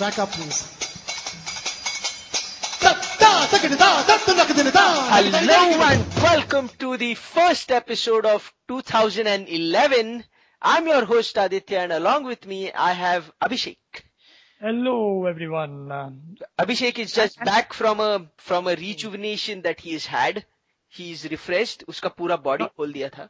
Track up, please. Hello and welcome to the first episode of 2011. I'm your host Aditya and along with me I have Abhishek. Hello everyone. Um, Abhishek is just back from a from a rejuvenation that he has had. He's refreshed. उसका पूरा body खोल दिया था.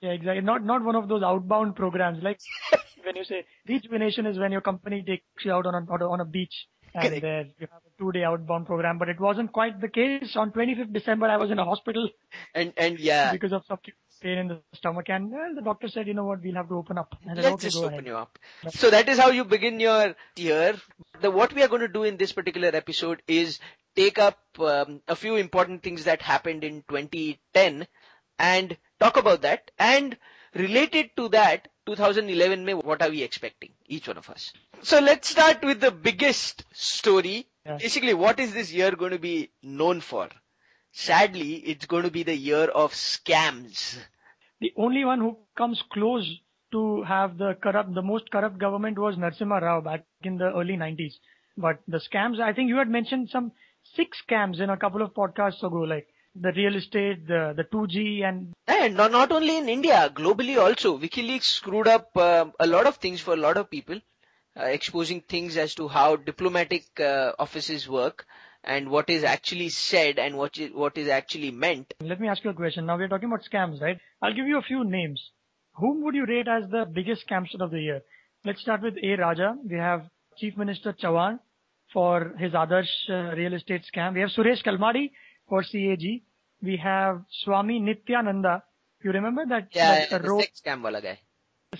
yeah, exactly. Not not one of those outbound programs like when you say rejuvenation is when your company takes you out on a on a, beach and uh, you have a two day outbound program. But it wasn't quite the case. On 25th December, I was in a hospital And and yeah, because of some pain in the stomach, and well, the doctor said, you know what, we'll have to open up. And let's okay, just open ahead. you up. So that is how you begin your year. The, what we are going to do in this particular episode is take up um, a few important things that happened in 2010 and talk about that. And related to that, 2011 mein, what are we expecting, each one of us. So let's start with the biggest story. Yeah. Basically, what is this year going to be known for? Sadly, it's going to be the year of scams. The only one who comes close to have the corrupt, the most corrupt government was Narsimha Rao back in the early 90s. But the scams, I think you had mentioned some six scams in a couple of podcasts ago, like the real estate, the, the 2G and And not, not only in India, globally also, WikiLeaks screwed up um a lot of things for a lot of people, uh, exposing things as to how diplomatic uh, offices work and what is actually said and what is, what is actually meant. let me ask you a question. Now we're talking about scams, right? I'll give you a few names. Whom would you rate as the biggest scamster of the year? Let's start with A. Raja. We have Chief Minister Chavan for his Adarsh uh, real estate scam. We have Suresh Kalmadi for CAG. We have Swami Nityananda. You remember that, Yeah, that uh, the road sex scam wala guy.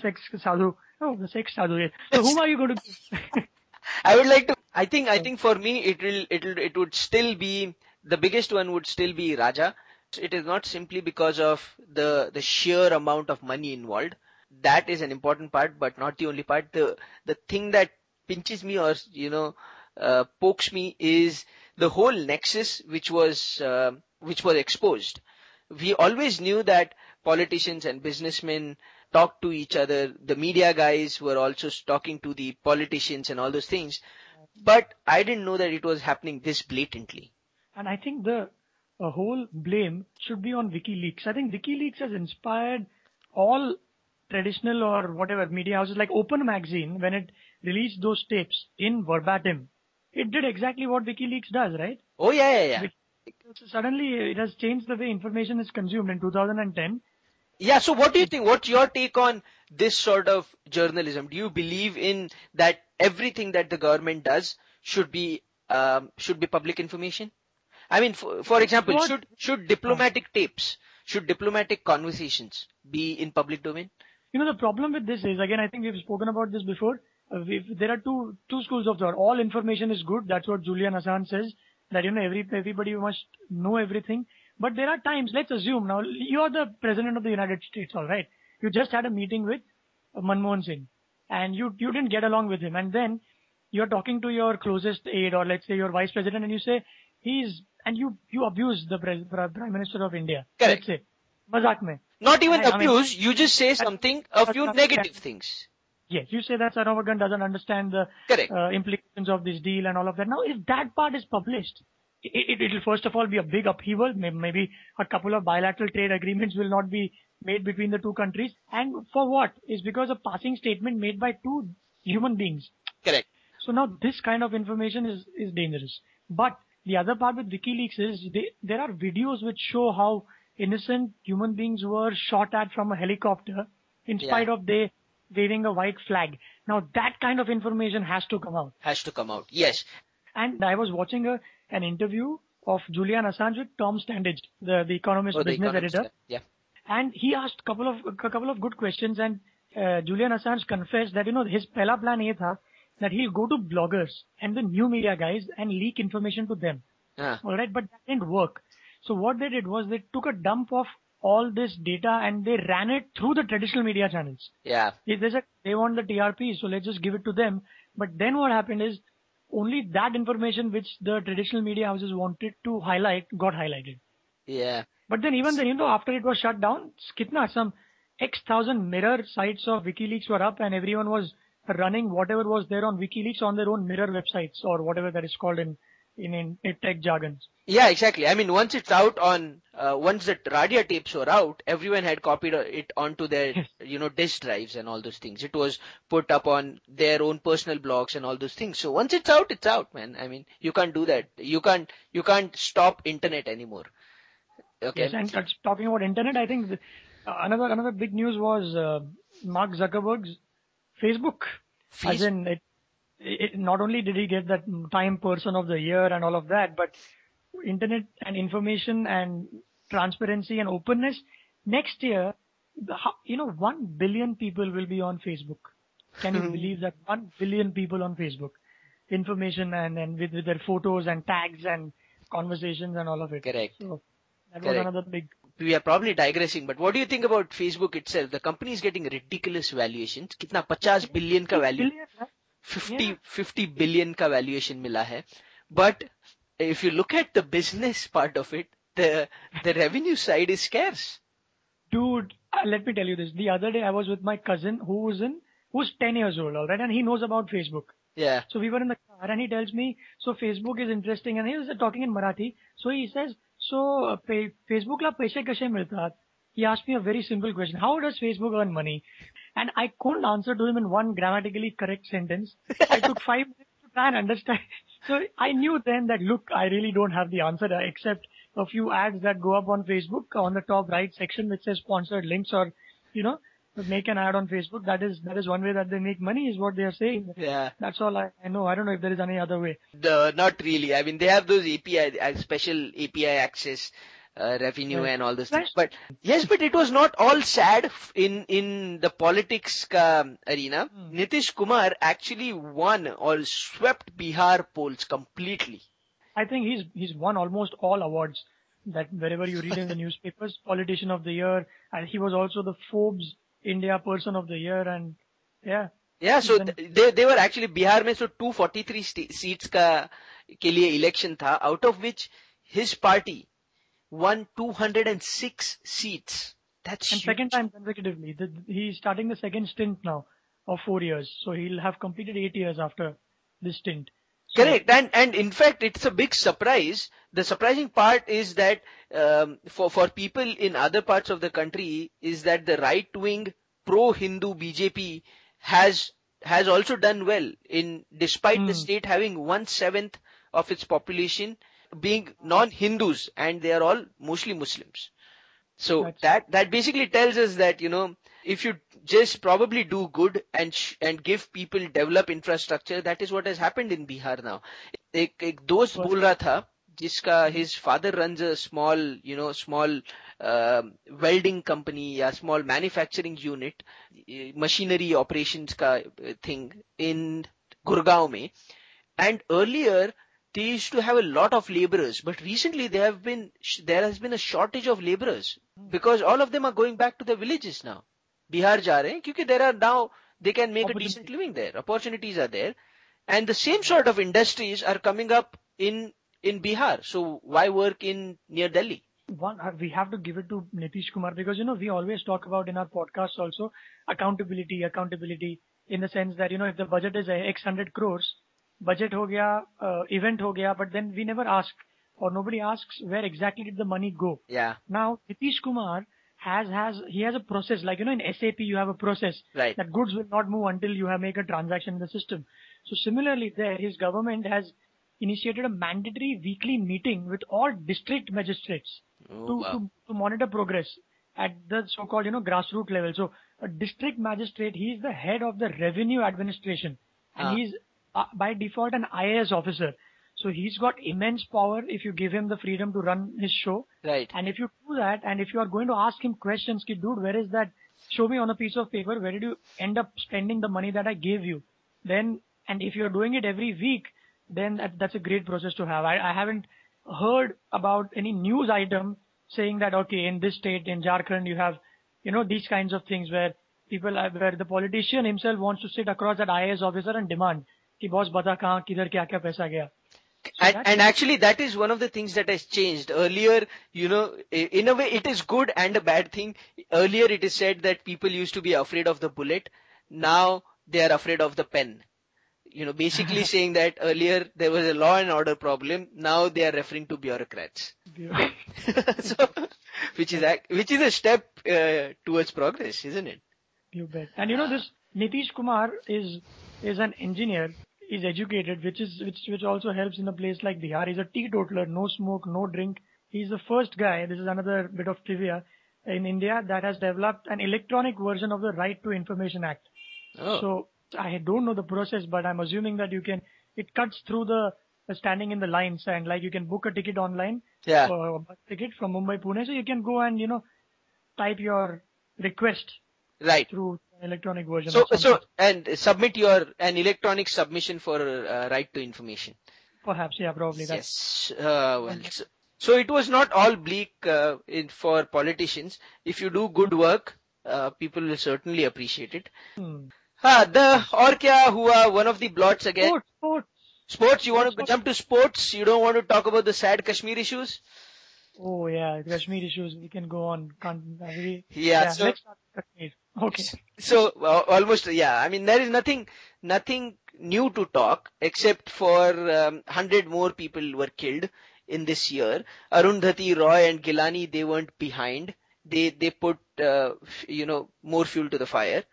sex sadhu? Oh, the sex sadhu. yes. So whom are you going to? I would like to. I think. I think for me, it will. It will. It would still be the biggest one. Would still be Raja. It is not simply because of the the sheer amount of money involved. That is an important part, but not the only part. The the thing that pinches me or you know uh, pokes me is the whole nexus which was uh, which was exposed. We always knew that politicians and businessmen talked to each other. The media guys were also talking to the politicians and all those things. But I didn't know that it was happening this blatantly. And I think the uh, whole blame should be on WikiLeaks. I think WikiLeaks has inspired all traditional or whatever media houses like Open Magazine when it released those tapes in verbatim. It did exactly what WikiLeaks does, right? Oh yeah, yeah, yeah. Suddenly it has changed the way information is consumed in 2010. Yeah, so what do you think? What's your take on this sort of journalism? Do you believe in that everything that the government does should be um, should be public information? I mean, for, for example, What- should should diplomatic tapes, should diplomatic conversations be in public domain? You know, the problem with this is, again, I think we've spoken about this before. Uh, we've, there are two, two schools of thought. All information is good. That's what Julian Assange says. That, you know, every, everybody must know everything. But there are times, let's assume now, you're the president of the United States, alright? You just had a meeting with Manmohan Singh. And you, you didn't get along with him. And then you're talking to your closest aide or let's say your vice president and you say, he's, and you, you abuse the prime minister of India. Correct. Let's say. Mazak mein. Not even I- I mean- abuse, you just say something, a few negative things. Yes, you say that Saravagan doesn't understand the Correct. uh, implications of this deal and all of that. Now, if that part is published, it, it will first of all be a big upheaval. Maybe a couple of bilateral trade agreements will not be made between the two countries. And for what? Is because a passing statement made by two human beings. Correct. So now this kind of information is, is dangerous. But the other part with WikiLeaks is they, there are videos which show how innocent human beings were shot at from a helicopter in Yeah. spite of they waving a white flag. Now that kind of information has to come out. Has to come out. Yes. And I was watching a, an interview of Julian Assange with Tom Standage, the, the Economist Oh, the business economics, editor Yeah. and he asked couple of a couple of good questions and uh, Julian Assange confessed that you know his pehla plan ye tha that he'll go to bloggers and the new media guys and leak information to them Ah. all right but that didn't work so what they did was they took a dump of all this data and they ran it through the traditional media channels Yeah. If they said they want the TRP so let's just give it to them but then what happened is only that information which the traditional media houses wanted to highlight got highlighted Yeah. but then even then, you know, after it was shut down, kitna some X thousand mirror sites of WikiLeaks were up and everyone was running whatever was there on WikiLeaks on their own mirror websites or whatever that is called in in, in, in tech jargons. Yeah, exactly. I mean, once it's out on, uh, once the Radia tapes were out, everyone had copied it onto their, you know, disk drives and all those things. It was put up on their own personal blogs and all those things. So once it's out, it's out, man. I mean, you can't do that. You can't, you can't stop internet anymore. Okay. Yes, and talking about internet, I think the, uh, another another big news was uh, Mark Zuckerberg's Facebook. As Face- in, it, it, not only did he get that Time Person of the Year and all of that, but internet and information and transparency and openness. Next year, the ho- you know, one billion people will be on Facebook. Can you believe that? One billion people on Facebook. Information and, and with, with their photos and tags and conversations and all of it. Correct. So that Correct. was another big we are probably digressing, but what do you think about Facebook itself? The company is getting ridiculous valuations. कितना 50 billion का value, billion, right? 50 Yeah. 50 billion का valuation मिला है. But if you look at the business part of it, the the revenue side is scarce. Dude, uh, let me tell you this. The other day I was with my cousin who was in, who's 10 years old, alright, and he knows about Facebook. Yeah. So we were in the car and he tells me, so Facebook is interesting and he was talking in Marathi. So he says, so uh, pay, Facebook la paise kashe milta? He asked me a very simple question. How does Facebook earn money? And I couldn't answer to him in one grammatically correct sentence. I took five minutes to try and understand. So I knew then that look, I really don't have the answer uh, except a few ads that go up on Facebook on the top right section which says sponsored links or, you know, make an ad on Facebook. That is, that is one way that they make money is what they are saying. Yeah. That's all I, I know. I don't know if there is any other way. The, not really. I mean, they have those API, uh, special API access, uh, revenue Right. and all those Right. things. But yes, but it was not all sad f- in, in the politics ka arena. Hmm. Nitish Kumar actually won or swept Bihar polls completely. I think he's he's won almost all awards that wherever you read in the newspapers, politician of the year, and he was also the Forbes India person of the year, and yeah, Yeah, so Even- th- they they were actually Bihar में so 243 sta- seats का के लिए election था, out of which his party won 206 seats. That's and huge. second time consecutively. The, he's starting the second stint now of four years, so he'll have completed eight years after this stint. So- Correct, and and in fact, it's a big surprise. The surprising part is that um, for for people in other parts of the country is that the right wing pro Hindu BJP has has also done well in despite the Hmm. state having one seventh of its population being non-Hindus and they are all mostly Muslims. So That's- that that basically tells us that you know if you just probably do good and sh- and give people develop infrastructure, that is what has happened in Bihar now. एक एक दोस्त बोल रहा था जिसका his father runs a small you know small uh, welding company या small manufacturing unit eh, machinery operations का eh, thing in Gurgaon में and earlier they used to have a lot of laborers, but recently there have been there has been a shortage of laborers because all of them are going back to their villages now. Bihar ja rahe because there are now they can make a decent living there. Opportunities are there, and the same sort of industries are coming up in in Bihar. So why work in near Delhi? One, uh, we have to give it to Nitish Kumar because you know we always talk about in our podcasts also accountability, accountability in the sense that you know if the budget is uh, X hundred crores budget ho gaya uh, event ho gaya but then we never ask or nobody asks where exactly did the money go yeah now Nitish Kumar has has he has a process like you know in SAP you have a process right that goods will not move until you have make a transaction in the system. So similarly there, his government has initiated a mandatory weekly meeting with all district magistrates oh, to, wow. to, to monitor progress at the so-called, you know, grassroots level. So a district magistrate, he is the head of the revenue administration and Ah. he's Uh, by default an IAS officer. So he's got immense power if you give him the freedom to run his show. right And if you do that, and if you are going to ask him questions, ki, dude, where is that? Show me on a piece of paper. Where did you end up spending the money that I gave you? Then, and if you're doing it every week, then that, that's a great process to have. I, I haven't heard about any news item saying that, okay, in this state, in Jharkhand, you have, you know, these kinds of things where people, where the politician himself wants to sit across that IAS officer and demand, कि boss बता कहाँ किधर क्या क्या पैसा गया So and, that's- and actually that is one of the things that has changed earlier you know i- in a way it is good and a bad thing earlier it is said that people used to be afraid of the bullet now they are afraid of the pen. You know, basically saying that earlier there was a law and order problem. Now they are referring to bureaucrats. so, which is which is a step uh, towards progress, isn't it? You bet. And you know this Nitish Kumar is is an engineer. Is educated, which is which which also helps in a place like Bihar. He's a teetotaler, no smoke, no drink. He's the first guy. This is another bit of trivia in India that has developed an electronic version of the Right to Information Act. Oh. So I don't know the process, but I'm assuming that you can. It cuts through the standing in the lines and like you can book a ticket online. Yeah. a bus ticket from Mumbai Pune, so you can go and you know type your request right through electronic version. So, so and submit your an electronic submission for uh, right to information. Perhaps, yeah, probably. Yes. Uh, well, so, so, it was not all bleak uh, in, for politicians. If you do good work, uh, people will certainly appreciate it. Hmm. Ah, the or kya hua? One of the blots again. Sports, sports. Sports. You want to jump to sports? You don't want to talk about the sad Kashmir issues? Oh yeah, Kashmir issues. We can go on. Can't, yeah, yeah, so let's start Kashmir. Okay. So uh, almost yeah. I mean there is nothing nothing new to talk except for um, hundred more people were killed in this year. Arundhati Roy and Gilani they weren't behind. They they put uh, you know more fuel to the fire.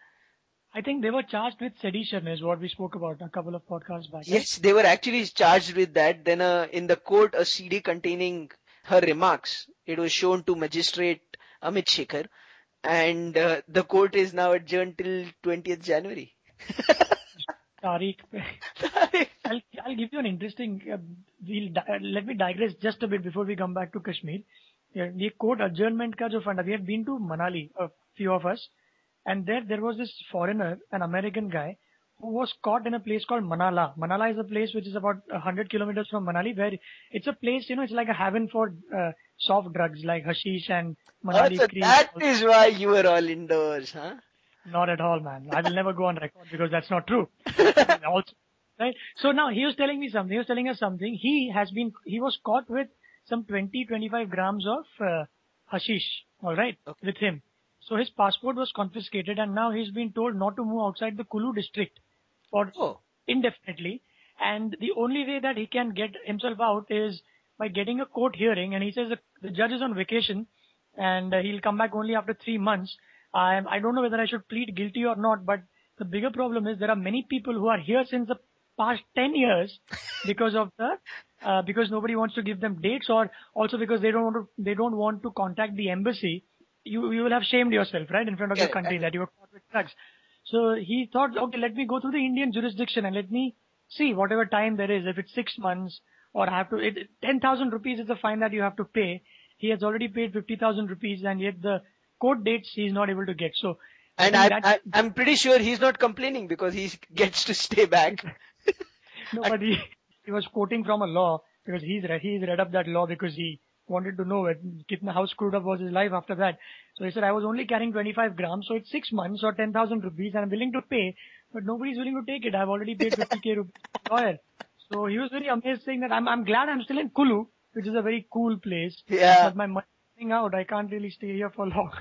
I think they were charged with sedition, is what we spoke about a couple of podcasts back. Yes, they were actually charged with that. Then uh, in the court, a CD containing her remarks, it was shown to magistrate Amit Shekhar, and uh, the court is now adjourned till 20th January. Tariq. I'll, I'll give you an interesting. Uh, we'll di- let me digress just a bit before we come back to Kashmir. The court adjournment ka jo fund. We had been to Manali, a few of us, and there there was this foreigner, an American guy, was caught in a place called Manala. Manala is a place which is about 100 kilometers from Manali, where it's a place, you know, it's like a haven for uh, soft drugs like hashish and Manali. Oh, so that is why you were all indoors, huh? Not at all, man. I will never go on record because that's not true. also, right? So now he was telling me something. He was telling us something. He has been, he was caught with some 20, 25 grams of uh, hashish, all right, okay. with him. So his passport was confiscated and now he's been told not to move outside the Kulu district for oh. indefinitely. And the only way that he can get himself out is by getting a court hearing. And he says the the judge is on vacation and uh, he'll come back only after three months. I, I don't know whether I should plead guilty or not, but the bigger problem is there are many people who are here since the past 10 years because of the uh, because nobody wants to give them dates or also because they don't want to they don't want to contact the embassy you you will have shamed yourself right in front of yeah, your country that you were caught with drugs so he thought, okay, let me go through the Indian jurisdiction and let me see whatever time there is. If it's six months or I have to, it, 10,000 rupees is the fine that you have to pay. He has already paid 50,000 rupees and yet the court dates he's not able to get. So, and I, I, I'm pretty sure he's not complaining because he gets to stay back. no, but he, he was quoting from a law because he's read, he's read up that law because he wanted to know it, how screwed up was his life after that. So he said, I was only carrying 25 grams, so it's six months or 10,000 rupees and I'm willing to pay, but nobody's willing to take it. I've already paid 50k rupees lawyer. So he was very amazed saying that I'm, I'm glad I'm still in Kulu, which is a very cool place. Yeah. But my money out. I can't really stay here for long.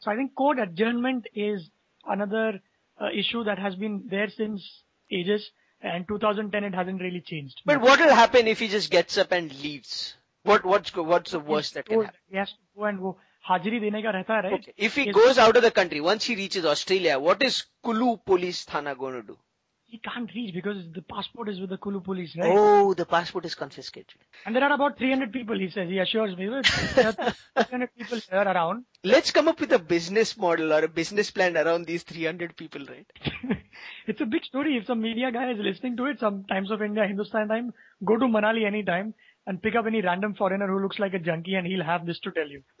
So I think court adjournment is another uh, issue that has been there since ages. And 2010 it hasn't really changed. But what will happen if he just gets up and leaves? What what's what's the worst that can happen? He has to go and go. Hajri Dinega right? Okay. If he goes out of the country, once he reaches Australia, what is Kulu police thana going to do? He can't reach because the passport is with the Kulu police, right? Oh, the passport is confiscated. And there are about 300 people, he says. He assures me. 300 people are around. Let's come up with a business model or a business plan around these 300 people, right? it's a big story. If some media guy is listening to it, some Times of India, Hindustan Time, go to Manali anytime and pick up any random foreigner who looks like a junkie and he'll have this to tell you.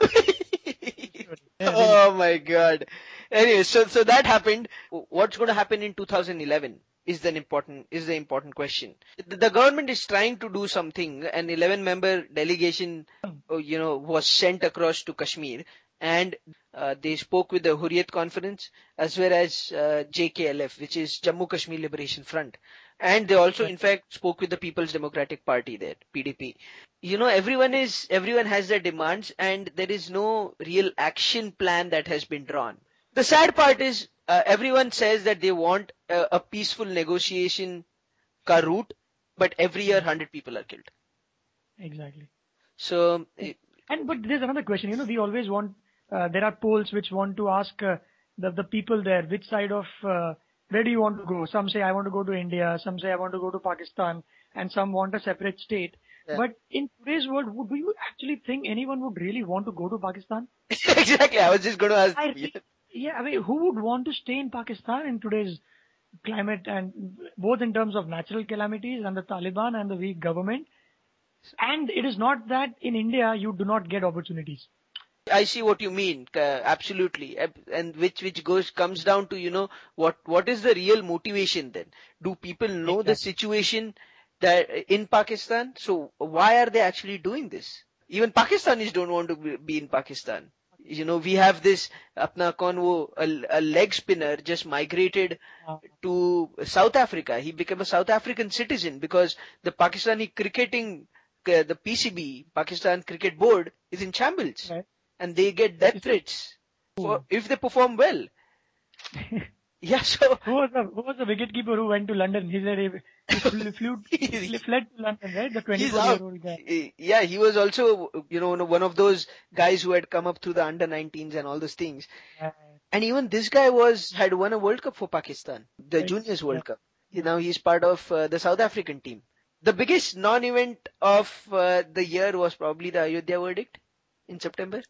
oh my god. Anyway, so so that happened. What's going to happen in 2011 is the important is the important question. The government is trying to do something. An 11 member delegation, uh, you know, was sent across to Kashmir and uh, they spoke with the Hurriyat conference as well as uh, JKLF, which is Jammu Kashmir Liberation Front. And they also, in fact, spoke with the People's Democratic Party there, PDP. You know, everyone is, everyone has their demands and there is no real action plan that has been drawn. The sad part is, uh, everyone says that they want a, a peaceful negotiation ka route, but every year 100 people are killed. Exactly. So, And but there's another question. You know, we always want. Uh, there are polls which want to ask uh, the the people there which side of uh, where do you want to go. Some say I want to go to India. Some say I want to go to Pakistan, and some want a separate state. Yeah. But in today's world, would- do you actually think anyone would really want to go to Pakistan? exactly, I was just going to ask. I yeah, I mean, who would want to stay in Pakistan in today's climate and both in terms of natural calamities and the Taliban and the weak government? And it is not that in India you do not get opportunities. I see what you mean. Uh, absolutely, and which which goes comes down to you know what what is the real motivation then? Do people know the situation that in Pakistan? So why are they actually doing this? Even Pakistanis don't want to be- in Pakistan. You know, we have this apna kaun wo a, a leg spinner just migrated to South Africa. He became a South African citizen because the Pakistani cricketing, uh, the PCB, Pakistan Cricket Board, is in shambles right? And they get death threats for, if they perform well. Yeah, so Who was the who was the wicketkeeper who went to London? He said he, he flew, he fled to London, right? The he's 24 out. year old guy. Yeah, he was also, you know, one of those guys who had come up through the under 19s and all those things. Uh, And even this guy was had won a World Cup for Pakistan, the Right. Juniors World Yeah. Cup. You know, he's part of uh, the South African team. The biggest non-event of uh, the year was probably the Ayodhya verdict in September.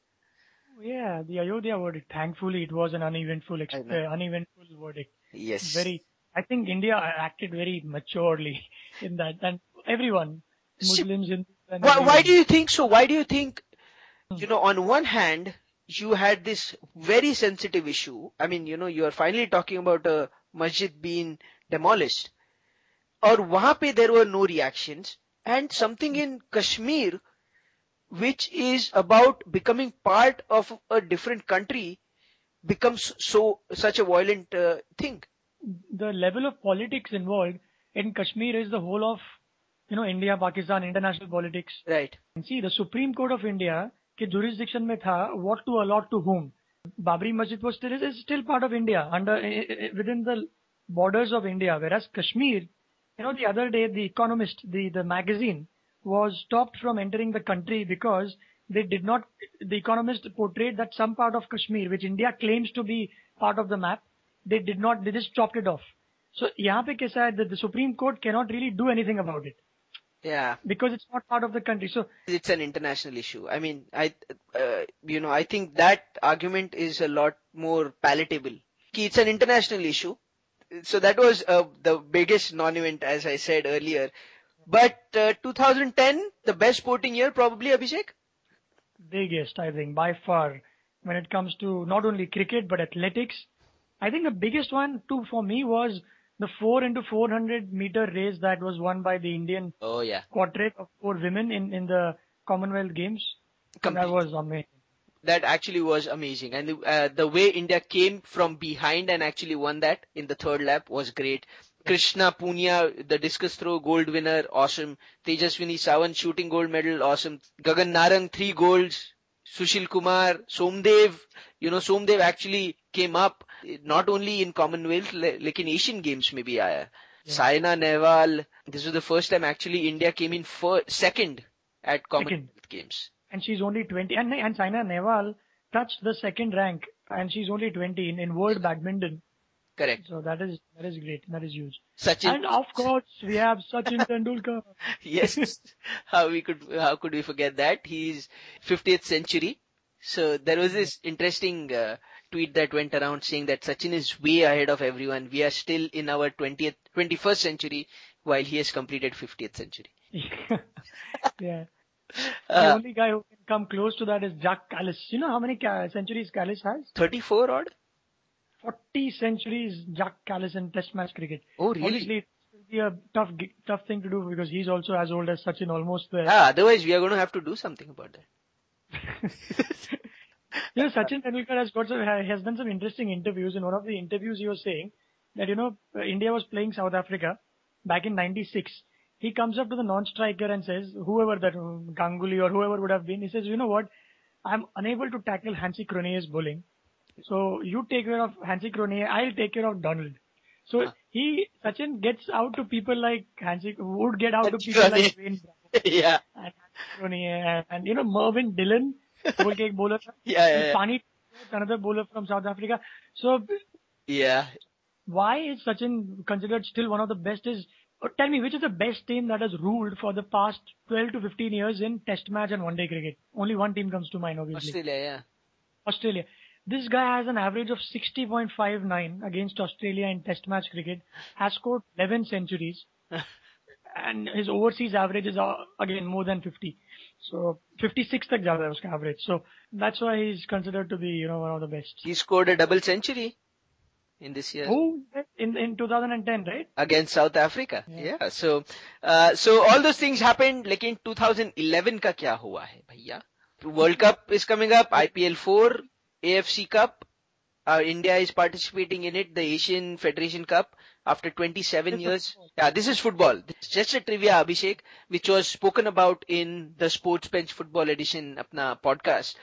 Yeah, the Ayodhya verdict. Thankfully, it was an uneventful, ex- uh, uneventful verdict. Yes. Very. I think India uh, acted very maturely in that, and everyone, Muslims See, in. And why, why do you think so? Why do you think, hmm. you know, on one hand, you had this very sensitive issue. I mean, you know, you are finally talking about a masjid being demolished. Or wahan pe there were no reactions. And something hmm. in Kashmir which is about becoming part of a different country, becomes so, such a violent uh, thing. the level of politics involved in Kashmir is the whole of, you know, India, Pakistan, international politics. Right. And see, the Supreme Court of India के jurisdiction में था what to allot to whom. Babri Masjid was still is still part of India under eh, eh, within the borders of India, whereas Kashmir, you know, the other day the Economist, the the magazine, was stopped from entering the country because they did not, the economists portrayed that some part of Kashmir, which India claims to be part of the map, they did not, they just chopped it off. So, yahan pe that the Supreme Court cannot really do anything about it. Yeah. Because it's not part of the country. So it's an international issue. I mean, I, uh, you know, I think that argument is a lot more palatable. It's an international issue. So that was uh, the biggest non-event, as I said earlier. But uh, 2010, the best sporting year, probably Abhishek. biggest, I think, by far, when it comes to not only cricket but athletics. I think the biggest one too for me was the 4 into 400 meter race that was won by the Indian Oh yeah, quadrille of four women in, in the Commonwealth Games. Complete. That was amazing. that actually was amazing, and the, uh, the way India came from behind and actually won that in the third lap was great. Krishna Punia, the discus throw gold winner, awesome. Tejaswini Sawant shooting gold medal, awesome. Gagan Narang three golds. Sushil Kumar, Somdev, you know, Somdev actually came up not only in Commonwealth, like in Asian Games maybe आया. Saina Nehwal, this was the first time actually India came in second at Commonwealth Games. And she's only 20. And, and Saina Nehwal touched the second rank and she's only 20 in, in world badminton. Correct. So that is, that is great. That is huge. Sachin. And of course, we have Sachin Tendulkar. yes. how we could, how could we forget that? He's 50th century. So there was this interesting uh, tweet that went around saying that Sachin is way ahead of everyone. We are still in our 20th, 21st century while he has completed 50th century. yeah. The Uh, only guy who can come close to that is Jacques Kallis. You know how many ca- centuries Kallis has? 34 odd? 40 centuries Jacques Kallis in Test match cricket. Oh, really? Obviously, it will be a tough, tough thing to do because he's also as old as Sachin, almost there. Ah, otherwise we are going to have to do something about that. You know, Sachin Tendulkar has got some, has done some interesting interviews. In one of the interviews, he was saying that you know uh, India was playing South Africa back in '96. He comes up to the non-striker and says, whoever that uh, Ganguly or whoever would have been, he says, you know what? I'm unable to tackle Hansie Cronje's bowling. So you take care of Hansie Cronje, I'll take care of Donald. So Huh. he, Sachin gets out to people like Hansie, would get out to people like. Wayne yeah, and and, you know, Mervyn Dillon, goal kick bowler. yeah, yeah, yeah. Pani, another bowler from South Africa. So yeah. why is Sachin considered still one of the best is, uh, tell me, which is the best team that has ruled for the past 12 to 15 years in test match and one day cricket? Only one team comes to mind, obviously. Australia, yeah. Australia. This guy has an average of 60.59 against Australia in test match cricket, has scored 11 centuries, and his overseas average is uh, again more than 50. So 56 tak jata hai uska average. So that's why he's considered to be, you know, one of the best. He scored a double century in this year. Oh, in in 2010, right? against South Africa. Yeah. Yeah. So, uh, so all those things happened. लेकिन 2011 का क्या हुआ है भैया? World Cup is coming up. IPL 4, AFC Cup. Uh, India is participating in it. The Asian Federation Cup after 27 This years. Yeah, this is football. This is just a trivia, Abhishek, which was spoken about in the Sports Bench Football Edition apna podcast.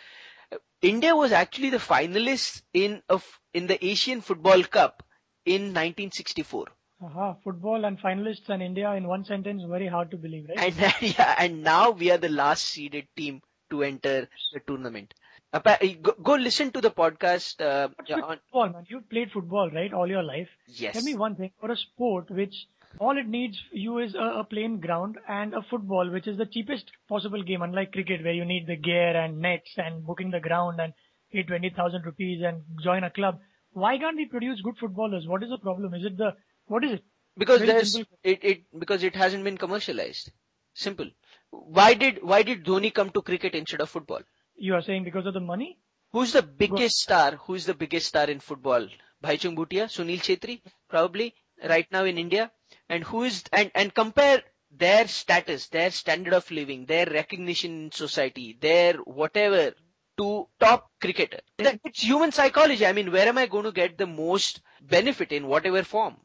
India was actually the finalists in a f- in the Asian Football Cup in 1964. Aha, football and finalists and India in one sentence, very hard to believe, right? And yeah, and now we are the last seeded team to enter the tournament. Appa- Go, go listen to the podcast. Uh, on, football, man? You've played football, right, all your life. yes. Tell me one thing, for a sport which all it needs you is a, a plain ground and a football, which is the cheapest possible game, unlike cricket where you need the gear and nets and booking the ground and pay 20,000 rupees and join a club. Why can't we produce good footballers? What is the problem? Is it the, what is it? because very there's simple. it, it because it hasn't been commercialized. Simple. Why did why did Dhoni come to cricket instead of football? You are saying because of the money? Who's the biggest star? Who's the biggest star in football? Bhaichung Bhutia, Sunil Chhetri, probably right now in India. And who is and and compare their status, their standard of living, their recognition in society, their whatever to top cricketer. That- It's human psychology. I mean, where am I going to get the most benefit in whatever form?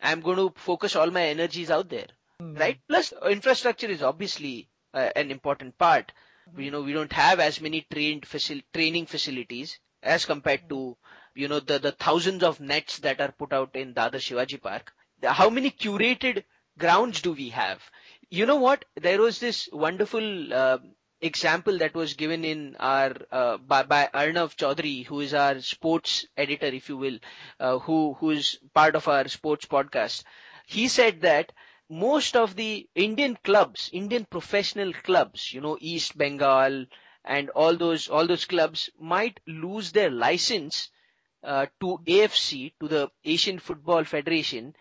I'm going to focus all my energies out there right? Plus, infrastructure is obviously uh, an important part. You know, we don't have as many trained training facilities as compared to, you know, the, the thousands of nets that are put out in Dadar Shivaji Park. How many curated grounds do we have? You know what? There was this wonderful uh, example that was given in our uh, by, by Arnav Chaudhary, who is our sports editor, if you will, uh, who who is part of our sports podcast. He said that most of the Indian clubs, Indian professional clubs, you know, East Bengal and all those, all those clubs might lose their license uh, to AFC, to the Asian Football Federation,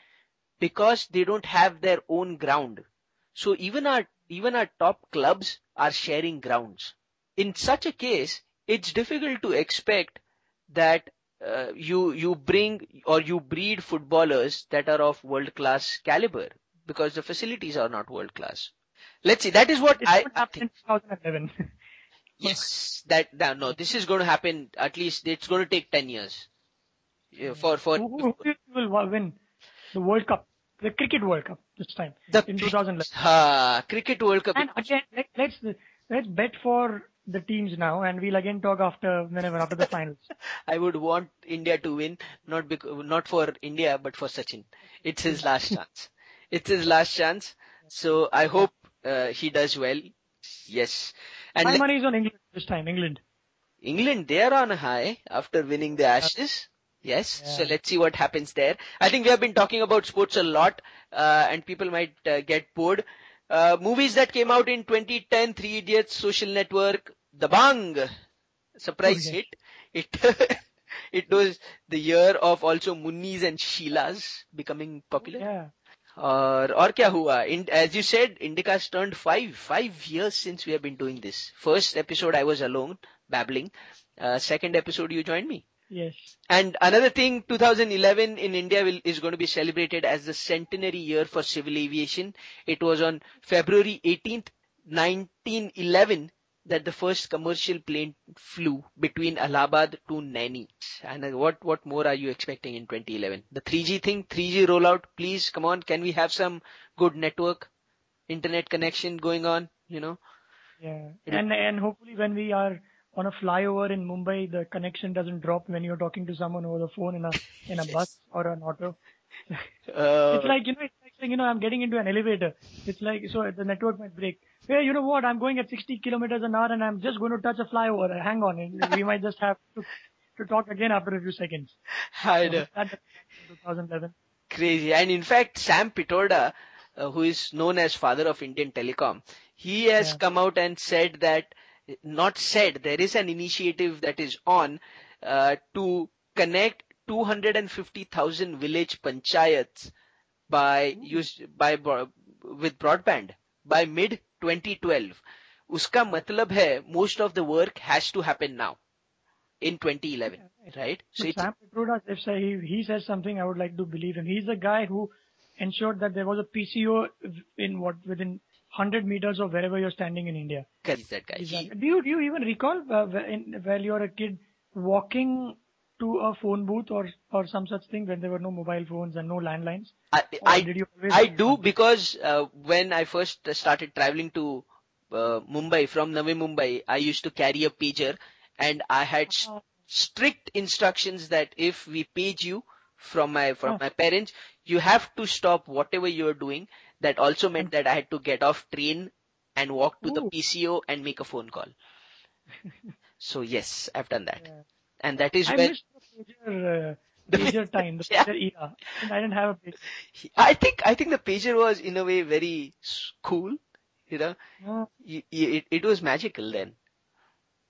because they don't have their own ground. So even our, even our top clubs are sharing grounds. In such a case, it's difficult to expect that uh, you, you bring or you breed footballers that are of world class caliber because the facilities are not world class. Let's see. That is what It I, I think. in 2011. Yes, that, that no, this is going to happen. At least it's going to take ten years. Yeah, for for who, who will win the World Cup, the Cricket World Cup this time the in 2011? uh, cricket World Cup. And again, let, let's let's bet for the teams now, and we'll again talk after whenever after the finals. I would want India to win, not because, not for India, but for Sachin. It's his last chance. It's his last chance. So I hope uh, he does well. Yes. And My money is on England this time. England. England, they are on a high after winning the Ashes. Yes. So let's see what happens there. I think we have been talking about sports a lot, uh, and people might uh, get bored. Uh, movies that came out in 2010, Three Idiots, Social Network, Dabangg, surprise Okay. hit. It, it was the year of also Munnis and Sheilas becoming popular. Yeah और और क्या हुआ In, as you said Indica's turned five five years since we have been doing this first episode I was alone babbling uh, second episode you joined me Yes. and another thing 2011 in India will, is going to be celebrated as the centenary year for civil aviation it was on February 18th 1911 that the first commercial plane flew between Allahabad to Naini. And uh, what, what more are you expecting in 2011? The 3G thing, 3G rollout, please, come on, can we have some good network, internet connection going on, you know? Yeah. And and hopefully when we are on a flyover in Mumbai, the connection doesn't drop when you're talking to someone over the phone in a in a bus or an auto. Uh, It's like you know, it's like you know, I'm getting into an elevator. It's like so the network might break. Hey, you know what? I'm going at 60 kilometers an hour and I'm just going to touch a flyover. Hang on, we might just have to, to talk again after a few seconds. I know. That- 2011. Crazy. And in fact, Sam Pitroda, uh, who is known as father of Indian Telecom, he has Yeah. come out and said that, not said, there is an initiative that is on uh, to connect 250,000 village panchayats by use by with broadband by mid 2012. उसका मतलब है most of the work has to happen now in 2011, right? So But it's Sam Petroda, if say he, he says something, I would like to believe him. He's the guy who ensured that there was a PCO in what within 100 meters of wherever you're standing in India. he's that guy. He's He- that- do you do you even recall uh, wh- in, while you're a kid walking to a phone booth or or some such thing when there were no mobile phones and no landlines? I, I did you always I do because uh, when I first started traveling to uh, Mumbai from Navi Mumbai, I used to carry a pager, and I had s- Oh. strict instructions that if we page you from my from Oh. my parents, you have to stop whatever you are doing. That also meant that I had to get off train and walk to the PCO and make a phone call. so yes, I've done that, Yeah. And that is I when missed the pager, uh, time, the Yeah. pager era. And I didn't have a pager. I think I think the pager was in a way very cool. You know, No. Y- y- it, it was magical then.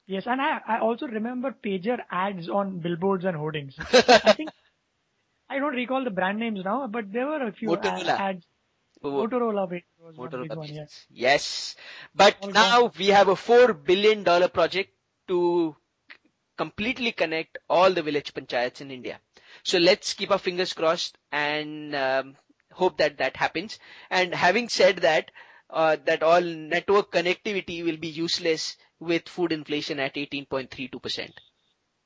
Yes, and I, I also remember pager ads on billboards and hoardings. I think I don't recall the brand names now, but there were a few Motorola. ads. Mo- Motorola big Motorola one, yeah. pages. Yes, but now we have a four billion dollar project to completely connect all the village panchayats in India. So let's keep our fingers crossed and um, hope that that happens. And having said that, uh, that all network connectivity will be useless with food inflation at 18.32%.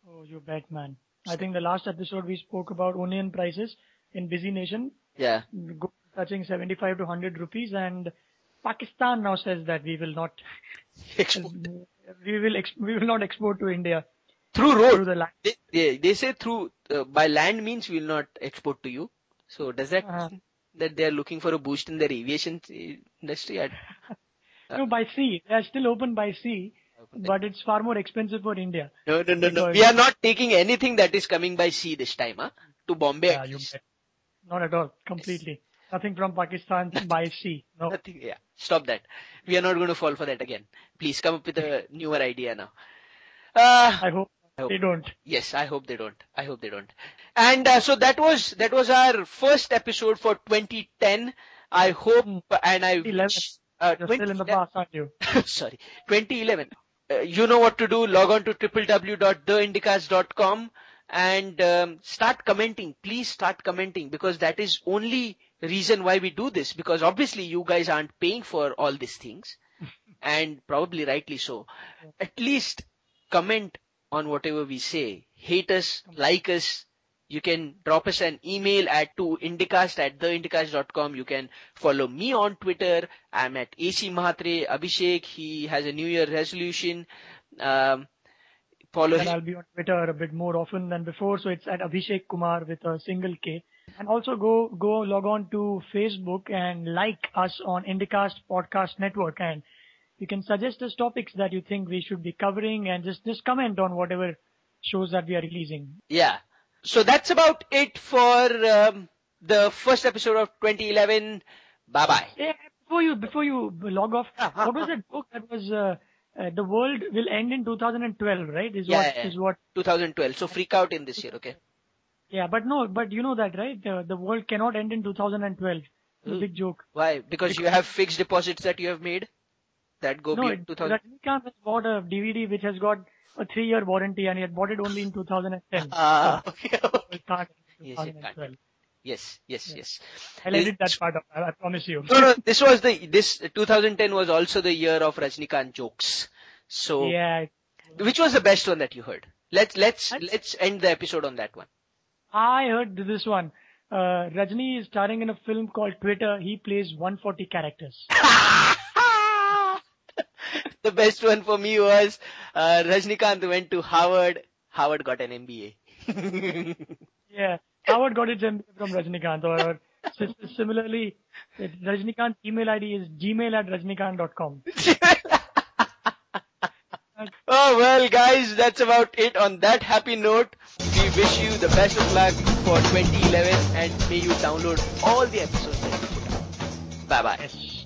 Oh, you bet, man. I think the last episode we spoke about onion prices in Busy Nation Yeah. go- touching 75 to 100 rupees and Pakistan now says that we will not, we will, ex- we will not export to India Through through road. the land. They, they, they say through, uh, by land means we will not export to you. So does that Uh-huh. mean that they are looking for a boost in their aviation uh, industry? I, No, by sea. They are still open by sea, but it's far more expensive for India. no, no, no, no. We are not taking anything that is coming by sea this time, huh? To Bombay. Yeah, at. Not at all. Completely. Nothing from Pakistan by sea. No. Nothing. Yeah. Stop that. We are not going to fall for that again. Please come up with a newer idea now. Uh, I hope- they don't. Yes, I hope they don't. I hope they don't. And uh, so that was that was our first episode for 2010. I hope and I 11. uh, You're still in the 2011 past, aren't you? sorry 2011. Uh, you know what to do. Log on to www.theindicast.com and um, start commenting. Please start commenting because that is only reason why we do this. Because obviously you guys aren't paying for all these things, and probably rightly so. At least comment on whatever we say. Hate us, like us. You can drop us an email at to indicast at theindicast.com. You can follow me on Twitter. I'm at AC Mahatre. Abhishek, he has a New Year resolution. Um, follow Then him. I'll be on Twitter a bit more often than before. So it's at Abhishek Kumar with a single K. And also go, go log on to Facebook and like us on Indicast Podcast Network. And you can suggest us topics that you think we should be covering and just, just comment on whatever shows that we are releasing. Yeah. So that's about it for um, the first episode of 2011. Bye bye. Yeah, before you, before you log off, what was that book that was, uh, uh, the world will end in 2012, right? Is Yeah, what, yeah, is what 2012. So freak out in this year, okay? Yeah, but no, but you know that, right? Uh, the world cannot end in 2012. It's a Hmm. big joke. Why? Because you have fixed deposits that you have made that go No, beyond it, 2000. Rajinikanth has bought a DVD which has got a three-year warranty and he had bought it only in 2010. Ah, okay, So okay. it can't end in Yes, it can't. 2012. Yes, yes, Yeah. yes. I'll edit that part I, I promise you. No, no, this was the, this 2010 was also the year of Rajnikant jokes. So, Yeah, which was the best one that you heard? Let's, let's, I- let's end the episode on that one. I heard this one. Uh, Rajni is starring in a film called Twitter. He plays 140 characters. the best one for me was uh, Rajnikant went to Harvard. Howard got an MBA. yeah, Harvard got his MBA from Rajnikant. Or similarly, Rajnikant's email ID is gmail at rajnikant.com. oh well, guys, that's about it. On that happy note, we wish you the best of luck for 2011 and may you download all the episodes that we put. Bye bye.